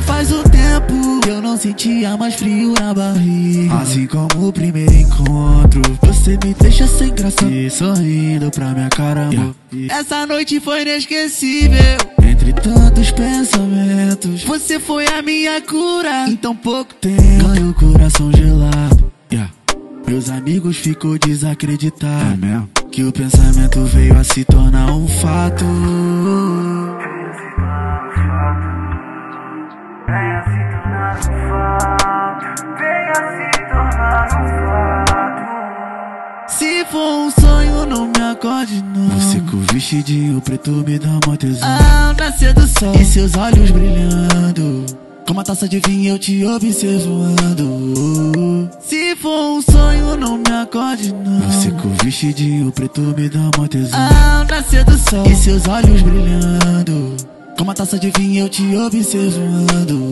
Já faz um tempo que eu não sentia mais frio na barriga. Assim como o primeiro encontro, você me deixa sem graça e sorrindo pra minha caramba. Essa noite foi inesquecível. Entre tantos pensamentos, você foi a minha cura. Em tão pouco tempo, ganhei o coração gelado. Yeah. Meus amigos ficou desacreditado. É mesmo? Que o pensamento veio a se tornar um fato. Se for um sonho, não me acorde não. Você com o vestidinho preto me dá uma tesão. Ao nascer do sol e seus olhos brilhando. Com uma taça de vinho eu te observando. Se for um sonho, não me acorde não. Você com o vestidinho preto me dá uma tesão. Ao nascer do sol e seus olhos brilhando. Com uma taça de vinho eu te observando.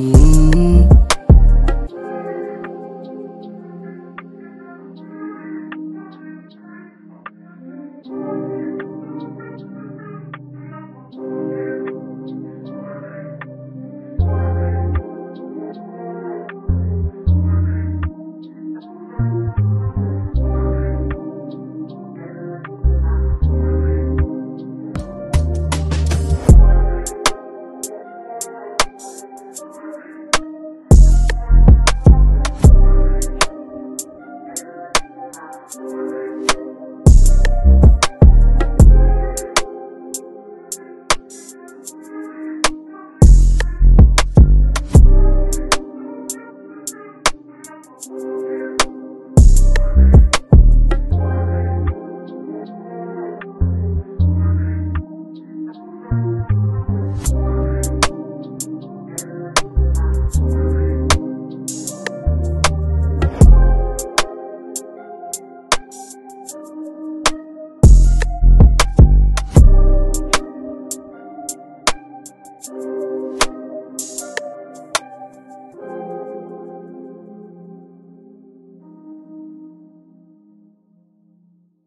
Podcast.